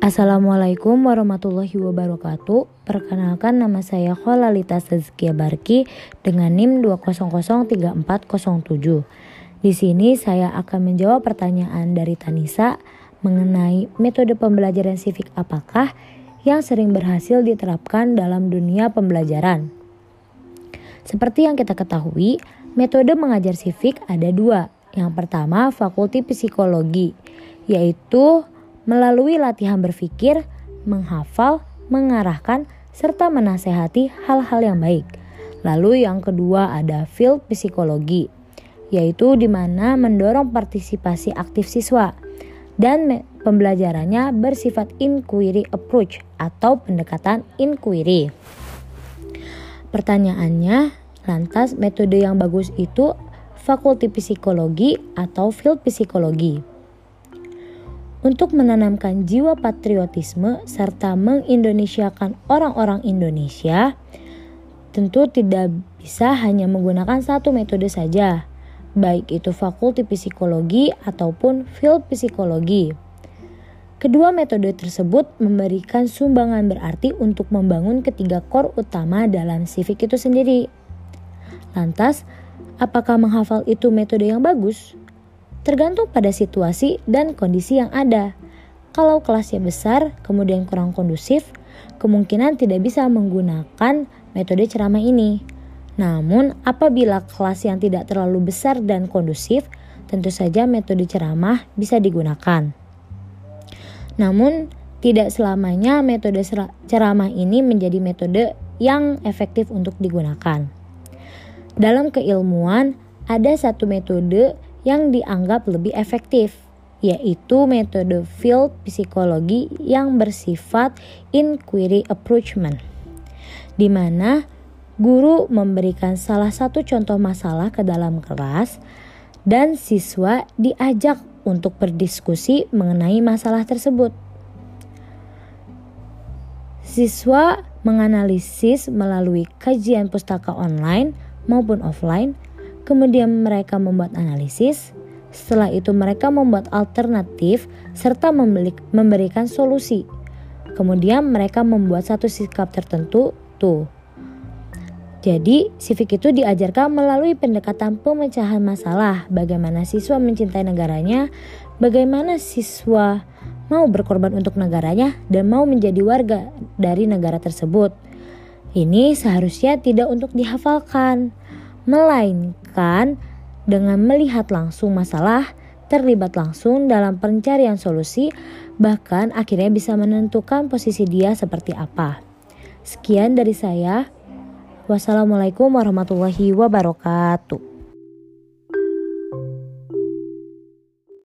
Assalamualaikum warahmatullahi wabarakatuh. Perkenalkan nama saya Kholalita Sezkia Barki dengan NIM 2003407. Di sini saya akan menjawab pertanyaan dari Tanisa mengenai metode pembelajaran civic apakah yang sering berhasil diterapkan dalam dunia pembelajaran. Seperti yang kita ketahui, metode mengajar civic ada dua. Yang pertama, fakulti psikologi, yaitu melalui latihan berpikir, menghafal, mengarahkan, serta menasehati hal-hal yang baik. Lalu yang kedua ada field psikologi, yaitu di mana mendorong partisipasi aktif siswa dan pembelajarannya bersifat inquiry approach atau pendekatan inquiry. Pertanyaannya, lantas metode yang bagus itu fakulti psikologi atau field psikologi? Untuk menanamkan jiwa patriotisme serta mengindonesiakan orang-orang Indonesia, tentu tidak bisa hanya menggunakan satu metode saja, baik itu fakulti psikologi ataupun field psikologi. Kedua metode tersebut memberikan sumbangan berarti untuk membangun ketiga core utama dalam civic itu sendiri. Lantas, apakah menghafal itu metode yang bagus? Tergantung pada situasi dan kondisi yang ada. Kalau kelasnya besar, kemudian kurang kondusif, kemungkinan tidak bisa menggunakan metode ceramah ini. Namun, apabila kelas yang tidak terlalu besar dan kondusif, tentu saja metode ceramah bisa digunakan. Namun, tidak selamanya metode ceramah ini menjadi metode yang efektif untuk digunakan. Dalam keilmuan, ada satu metode yang dianggap lebih efektif, yaitu metode field psikologi yang bersifat inquiry approachment, di mana guru memberikan salah satu contoh masalah ke dalam kelas dan siswa diajak untuk berdiskusi mengenai masalah tersebut. Siswa menganalisis melalui kajian pustaka online maupun offline Kemudian mereka membuat analisis. Setelah itu mereka membuat alternatif serta memberikan solusi. Kemudian mereka membuat satu sikap tertentu tuh. Jadi, civic itu diajarkan melalui pendekatan pemecahan masalah, bagaimana siswa mencintai negaranya, bagaimana siswa mau berkorban untuk negaranya dan mau menjadi warga dari negara tersebut. Ini seharusnya tidak untuk dihafalkan, melainkan dengan melihat langsung masalah, terlibat langsung dalam pencarian solusi, bahkan akhirnya bisa menentukan posisi dia seperti apa. Sekian dari saya. Wassalamualaikum warahmatullahi wabarakatuh.